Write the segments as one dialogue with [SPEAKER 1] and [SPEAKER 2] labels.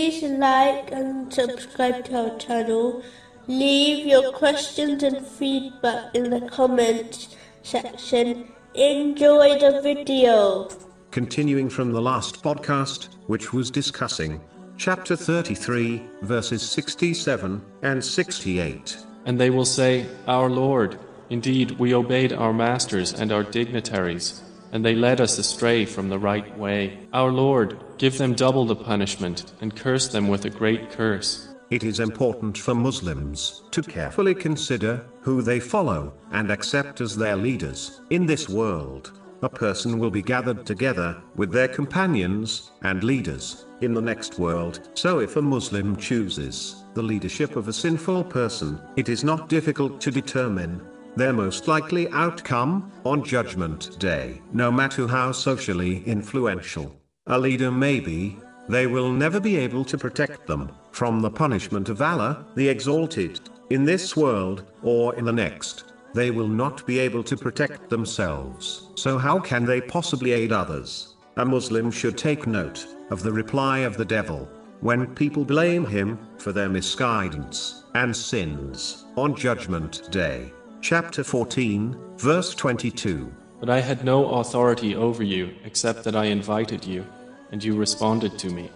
[SPEAKER 1] like and subscribe to our channel. Leave your questions and feedback in the comments section. Enjoy the video.
[SPEAKER 2] Continuing from the last podcast, which was discussing chapter 33, verses 67 and 68.
[SPEAKER 3] And they will say, Our Lord, indeed we obeyed our masters and our dignitaries, and they led us astray from the right way. Our Lord, give them double the punishment, and curse them with a great curse.
[SPEAKER 2] It is important for Muslims to carefully consider who they follow and accept as their leaders. In this world, a person will be gathered together with their companions and leaders in the next world. So if a Muslim chooses the leadership of a sinful person, it is not difficult to determine their most likely outcome on Judgment Day. No matter how socially influential a leader may be, they will never be able to protect them from the punishment of Allah, the Exalted, in this world or in the next. They will not be able to protect themselves. So how can they possibly aid others? A Muslim should take note of the reply of the devil when people blame him for their misguidance and sins on Judgment Day. Chapter 14, verse 22.
[SPEAKER 3] But I had no authority over you except that I invited you, and you responded to me.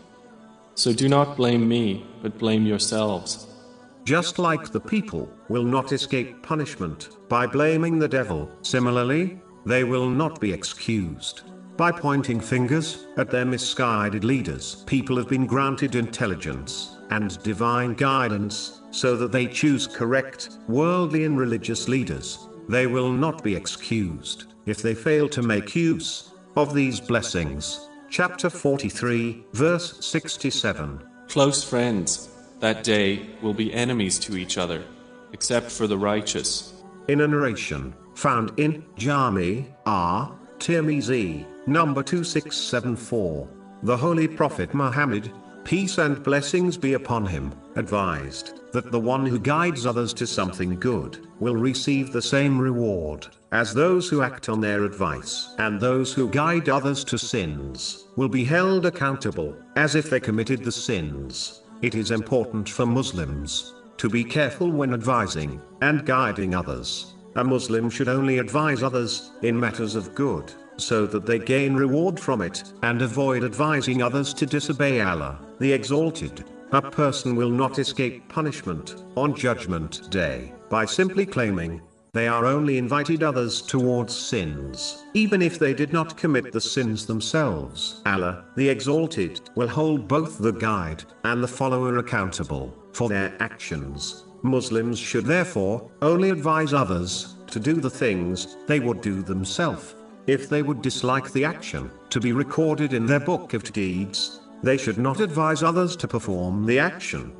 [SPEAKER 3] So do not blame me, but blame yourselves.
[SPEAKER 2] Just like the people will not escape punishment by blaming the devil, similarly, they will not be excused by pointing fingers at their misguided leaders. People have been granted intelligence and divine guidance so that they choose correct, worldly and religious leaders. They will not be excused if they fail to make use of these blessings. Chapter 43, verse 67.
[SPEAKER 3] Close friends, that day will be enemies to each other, except for the righteous.
[SPEAKER 2] In a narration found in Jami R. Tirmizi, number 2674, the Holy Prophet Muhammad, peace and blessings be upon him, advised that the one who guides others to something good will receive the same reward as those who act on their advice, and those who guide others to sins will be held accountable as if they committed the sins. It is important for Muslims to be careful when advising and guiding others. A Muslim should only advise others in matters of good so that they gain reward from it, and avoid advising others to disobey Allah, the Exalted. A person will not escape punishment on Judgment Day by simply claiming they are only invited others towards sins, even if they did not commit the sins themselves. Allah, the Exalted, will hold both the guide and the follower accountable for their actions. Muslims should therefore only advise others to do the things they would do themselves. If they would dislike the action to be recorded in their book of deeds, they should not advise others to perform the action.